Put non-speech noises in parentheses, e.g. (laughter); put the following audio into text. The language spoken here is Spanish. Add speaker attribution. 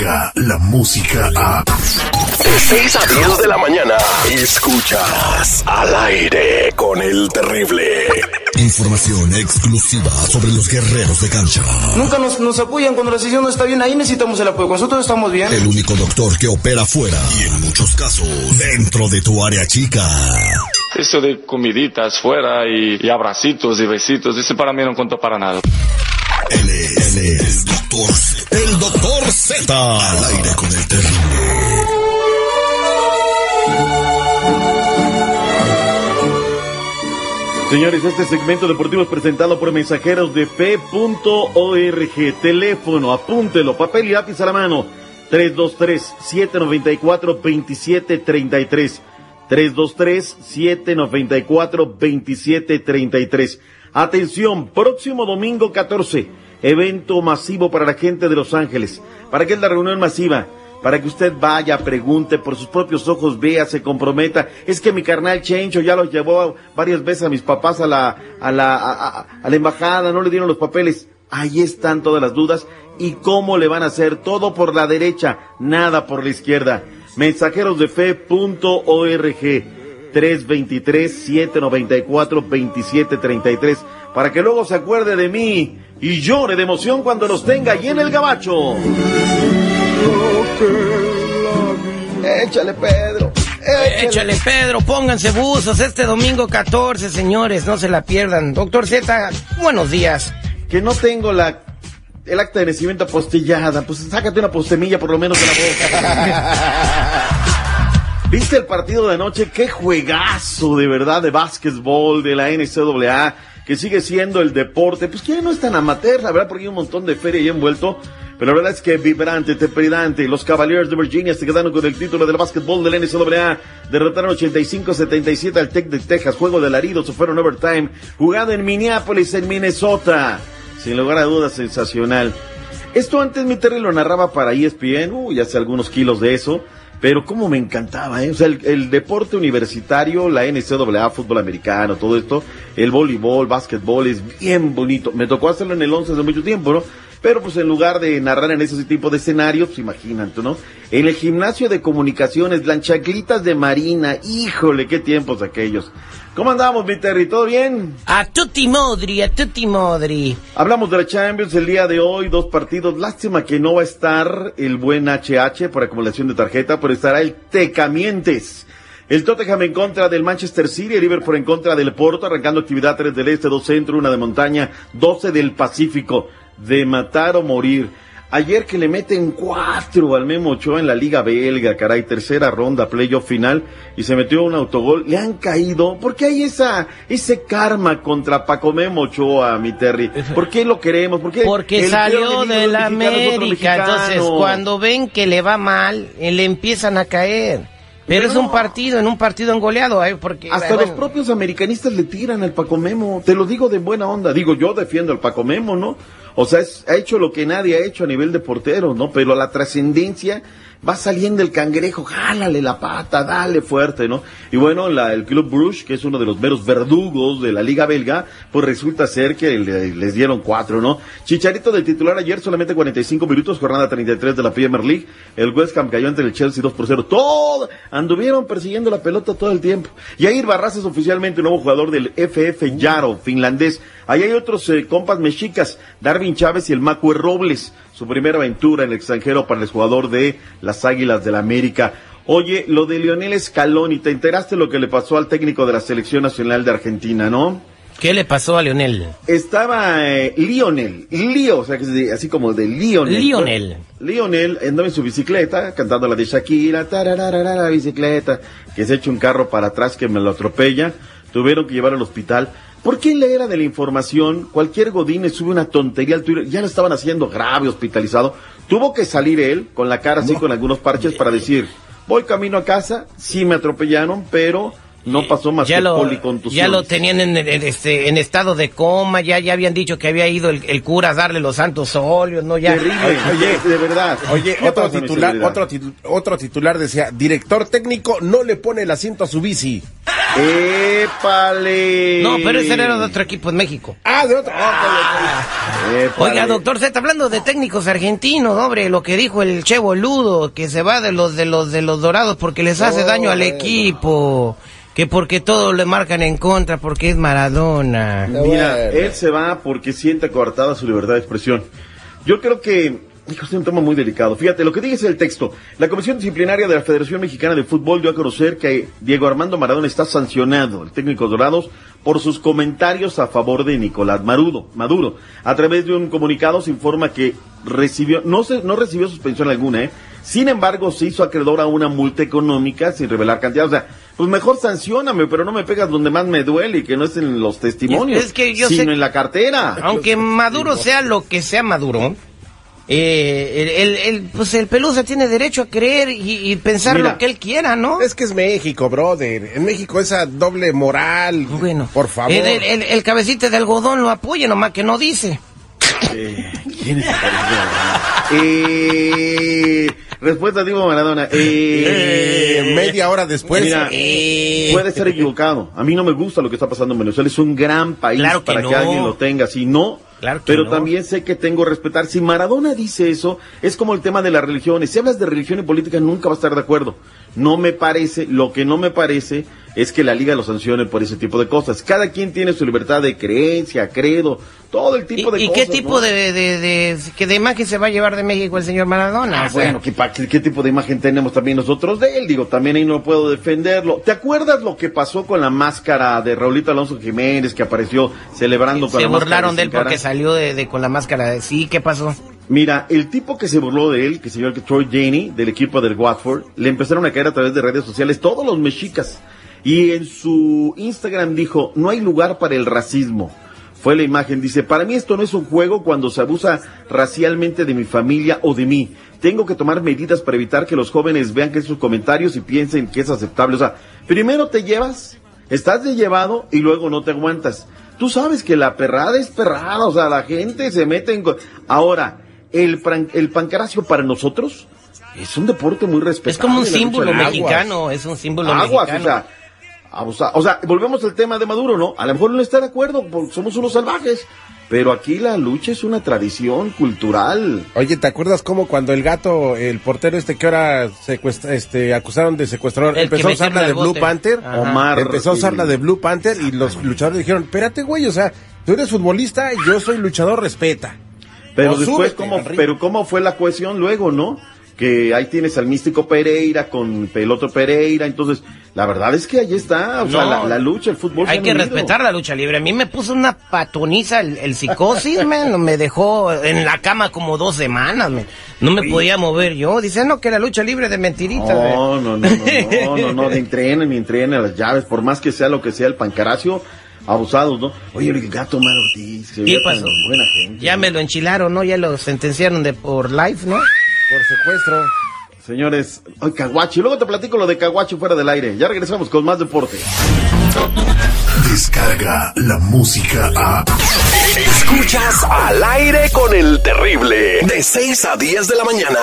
Speaker 1: Descarga la música a. De 6 a 10 de la mañana. Escuchas al aire con el terrible. Información exclusiva sobre los guerreros de cancha.
Speaker 2: Nunca nos, nos apoyan cuando la sesión no está bien. Ahí necesitamos el apoyo. Nosotros estamos bien.
Speaker 1: El único doctor que opera fuera y en muchos casos dentro de tu área chica.
Speaker 3: Eso de comiditas fuera y, y abracitos y besitos, ese para mí no contó para nada.
Speaker 1: Él es, él es doctor Z. El doctor Z. Al aire con el terrible.
Speaker 4: Señores, este segmento deportivo es presentado por mensajeros de fe.org. Teléfono, apúntelo, papel y lápiz a la mano. 323-794-2733. 323-794-2733. Atención, próximo domingo 14, evento masivo para la gente de Los Ángeles. ¿Para qué es la reunión masiva? para que usted vaya, pregunte, por sus propios ojos vea, se comprometa. Es que mi carnal Chencho ya lo llevó varias veces a mis papás a la, a la, a, a la embajada, no le dieron los papeles. Ahí están todas las dudas y cómo le van a hacer todo por la derecha, nada por la izquierda. Mensajeros de fe.org 323-794-2733 para que luego se acuerde de mí y llore de emoción cuando los tenga ahí en el gabacho. Échale, Pedro. Échale.
Speaker 5: Échale, Pedro, pónganse buzos este domingo 14, señores, no se la pierdan. Doctor Z, buenos días.
Speaker 4: Que no tengo la el acta de nacimiento apostillada, pues sácate una postemilla por lo menos de la boca. (laughs) ¿Viste el partido de anoche? Qué juegazo de verdad de básquetbol de la NCAA, que sigue siendo el deporte, pues que ya no es tan amateur, la verdad, porque hay un montón de feria ahí envuelto. Pero la verdad es que vibrante, tepridante. Los Cavaliers de Virginia se quedaron con el título del básquetbol del NCAA. Derrotaron 85-77 al Tech de Texas. Juego de alarido, se fueron overtime. Jugado en Minneapolis, en Minnesota. Sin lugar a dudas, sensacional. Esto antes mi Terry lo narraba para ESPN, uy, hace algunos kilos de eso. Pero como me encantaba, ¿eh? O sea, el, el, deporte universitario, la NCAA, fútbol americano, todo esto, el voleibol, básquetbol, es bien bonito. Me tocó hacerlo en el 11 hace mucho tiempo, ¿no? Pero pues en lugar de narrar en ese tipo de escenarios, pues imagínate, ¿no? En el gimnasio de comunicaciones, lanchaglitas de marina, híjole, qué tiempos aquellos. ¿Cómo andamos, mi Terry? ¿Todo bien?
Speaker 5: A tutti modri, a tutti modri.
Speaker 4: Hablamos de la Champions el día de hoy, dos partidos. Lástima que no va a estar el buen HH por acumulación de tarjeta, pero estará el Tecamientes. El Tottenham en contra del Manchester City, el Liverpool en contra del Porto, arrancando actividad 3 del Este, 2 Centro, una de Montaña, 12 del Pacífico, de matar o morir. Ayer que le meten cuatro al Memo Ochoa en la Liga Belga, caray, tercera ronda, playoff final, y se metió un autogol, le han caído, ¿por qué hay esa, ese karma contra Paco Memo Ochoa, mi Terry? ¿Por qué lo queremos? ¿Por qué
Speaker 5: Porque salió de la América, entonces cuando ven que le va mal, eh, le empiezan a caer. Pero,
Speaker 4: Pero
Speaker 5: es un partido, en un partido engoleado, ¿eh? porque...
Speaker 4: Hasta
Speaker 5: bueno,
Speaker 4: los propios americanistas le tiran al Paco Memo. Te lo digo de buena onda. Digo, yo defiendo al Paco Memo, ¿no? O sea, es- ha hecho lo que nadie ha hecho a nivel de portero, ¿no? Pero la trascendencia va saliendo el cangrejo, jálale la pata, dale fuerte, ¿no? Y bueno, la- el Club Bruges, que es uno de los meros verdugos de la Liga Belga, pues resulta ser que le- les dieron cuatro, ¿no? Chicharito del titular ayer solamente 45 minutos, jornada 33 de la Premier League. El West Ham cayó ante el Chelsea 2 por 0. Todo, anduvieron persiguiendo la pelota todo el tiempo. Yair Barras es oficialmente un nuevo jugador del FF Yaro, finlandés. Ahí hay otros eh, compas mexicas, Darwin Chávez y el Macue Robles. Su primera aventura en el extranjero para el jugador de las Águilas del la América. Oye, lo de Lionel Scaloni, ¿te enteraste lo que le pasó al técnico de la Selección Nacional de Argentina, no?
Speaker 5: ¿Qué le pasó a Leonel?
Speaker 4: Estaba eh, Lionel, Lío, o sea, así como de Lionel.
Speaker 5: Lionel.
Speaker 4: Lionel andaba en su bicicleta, cantando la de Shakira, tararara, la bicicleta, que se echa un carro para atrás que me lo atropella. Tuvieron que llevar al hospital. ¿Por qué en la era de la información, cualquier Godínez sube una tontería al Twitter? Ya lo estaban haciendo grave, hospitalizado. Tuvo que salir él, con la cara así, con algunos parches, para decir, voy camino a casa, sí me atropellaron, pero no pasó más
Speaker 5: ya
Speaker 4: que
Speaker 5: lo, ya lo tenían en, en este, en estado de coma, ya, ya habían dicho que había ido el, el cura a darle los santos óleos, ¿no? Ya.
Speaker 4: Terrible,
Speaker 6: Oye,
Speaker 4: de verdad.
Speaker 6: Oye,
Speaker 4: ¿Qué
Speaker 6: otro titular,
Speaker 4: seguridad?
Speaker 6: otro, titu- otro titular decía, director técnico no le pone el asiento a su bici.
Speaker 4: ¡Épale!
Speaker 5: No, pero ese era de otro equipo en México.
Speaker 6: Ah, de otro.
Speaker 4: Épale.
Speaker 5: Oiga, doctor Z, hablando de técnicos argentinos, hombre, lo que dijo el Che Boludo, que se va de los de los de los dorados porque les hace
Speaker 6: Oh,
Speaker 5: daño al equipo, que porque todo le marcan en contra, porque es Maradona.
Speaker 4: Mira, él se va porque siente coartada su libertad de expresión. Yo creo que, hijo, es un tema muy delicado. Fíjate, lo que dice el texto. La Comisión Disciplinaria de la Federación Mexicana de Fútbol dio a conocer que Diego Armando Maradona está sancionado, el técnico Dorados, por sus comentarios a favor de Nicolás Marudo, Maduro. A través de un comunicado se informa que recibió, no se, no recibió suspensión alguna, ¿eh? Sin embargo, se hizo acreedor a una multa económica sin revelar cantidad. O sea, pues mejor sancioname, pero no me pegas donde más me duele y que no es en los testimonios,
Speaker 5: Es que yo
Speaker 4: sino
Speaker 5: sé-
Speaker 4: en la cartera.
Speaker 5: Aunque Maduro sea lo que sea Maduro, eh, el, el- el- pues el Pelusa tiene derecho a creer y, y pensar
Speaker 4: Mira,
Speaker 5: lo que él quiera, ¿no?
Speaker 6: Es que es México, brother. En México esa doble moral.
Speaker 5: Bueno,
Speaker 6: por favor.
Speaker 5: El, el, el- el cabecita de algodón lo apoya, nomás que no dice.
Speaker 4: Eh, ¿Quién es? (laughs) Eh, respuesta digo Maradona. Eh,
Speaker 6: Eh, media hora después.
Speaker 4: Mira,
Speaker 5: Eh.
Speaker 4: puede estar equivocado. A mí no me gusta lo que está pasando en Venezuela. Es un gran país
Speaker 5: Claro que
Speaker 4: para que
Speaker 5: no.
Speaker 4: alguien lo tenga. Si no,
Speaker 5: Claro que
Speaker 4: pero
Speaker 5: no.
Speaker 4: también sé que tengo que respetar. Si Maradona dice eso, es como el tema de las religiones. Si hablas de religión y política, nunca va a estar de acuerdo. No me parece, lo que no me parece es que la liga lo sancione por ese tipo de cosas. Cada quien tiene su libertad de creencia, credo, todo el
Speaker 5: ¿Y,
Speaker 4: tipo de
Speaker 5: y
Speaker 4: cosas.
Speaker 5: qué tipo
Speaker 4: ¿no?
Speaker 5: de, de, de, que de imagen se va a llevar de México el señor Maradona?
Speaker 4: Ah,
Speaker 5: O sea,
Speaker 4: bueno, ¿qué, pa- qué, qué tipo de imagen tenemos también nosotros de él? Digo, también ahí no puedo defenderlo. ¿Te acuerdas lo que pasó con la máscara de Raulito Alonso Jiménez que apareció celebrando con
Speaker 5: se
Speaker 4: la
Speaker 5: burlaron de él porque salió de, de- con la máscara de sí, ¿qué pasó?
Speaker 4: Mira, el tipo que se burló de él, que se llama Troy Janey, del equipo del Watford, le empezaron a caer a través de redes sociales todos los mexicas. Y en su Instagram dijo, no hay lugar para el racismo. Fue la imagen, dice, para mí esto no es un juego cuando se abusa racialmente de mi familia o de mí. Tengo que tomar medidas para evitar que los jóvenes vean que esos comentarios y piensen que es aceptable. O sea, primero te llevas, estás de llevado y luego no te aguantas. Tú sabes que la perrada es perrada, o sea, la gente se mete en... Ahora, el, pran- el pancracio para nosotros es un deporte muy respetable.
Speaker 5: Es como un símbolo mexicano, es un símbolo
Speaker 4: Aguas,
Speaker 5: mexicano.
Speaker 4: o sea, abusa- o sea, volvemos al tema de Maduro, ¿no? A lo mejor no está de acuerdo, porque somos unos salvajes, pero aquí la lucha es una tradición cultural.
Speaker 6: Oye, ¿te acuerdas cómo cuando el gato, el portero este que ahora secuestra, este, acusaron de secuestrador,
Speaker 5: El
Speaker 6: empezó a usar la de Blue. Panther?
Speaker 5: Ajá.
Speaker 4: Omar.
Speaker 6: Empezó a usar la de Blue Panther y los luchadores dijeron, espérate güey, o sea, tú eres futbolista yo soy luchador, respeta.
Speaker 4: Pero
Speaker 6: O
Speaker 4: después,
Speaker 6: súbete
Speaker 4: ¿cómo, pero ¿cómo fue la cohesión luego, no? Que ahí tienes al místico Pereira con el otro Pereira, entonces, la verdad es que ahí está, o sea, la, la lucha, el fútbol.
Speaker 5: Hay que
Speaker 4: unido.
Speaker 5: respetar la lucha libre. A mí me puso una patoniza el, el psicosis, (laughs) man. Me dejó en la cama como dos semanas, man. No me podía mover yo. Dicen, no, que la lucha libre de mentiritas.
Speaker 4: No, no, no, no, no, no, no, (laughs) ni entrenen, entrenen las llaves, por más que sea lo que sea el pancaracio, abusados, ¿no? Oye, el gato Omar Ortiz, se
Speaker 5: ¿Qué pasó?
Speaker 4: buena gente.
Speaker 5: Ya me lo enchilaron, ¿no? Ya lo sentenciaron de por live, ¿no?
Speaker 6: Por secuestro.
Speaker 4: Señores, ay, Caguachi, luego te platico lo de Caguachi fuera del aire. Ya regresamos con más deporte.
Speaker 1: Descarga la música a. Escuchas al aire con el terrible. De 6 a 10 de la mañana.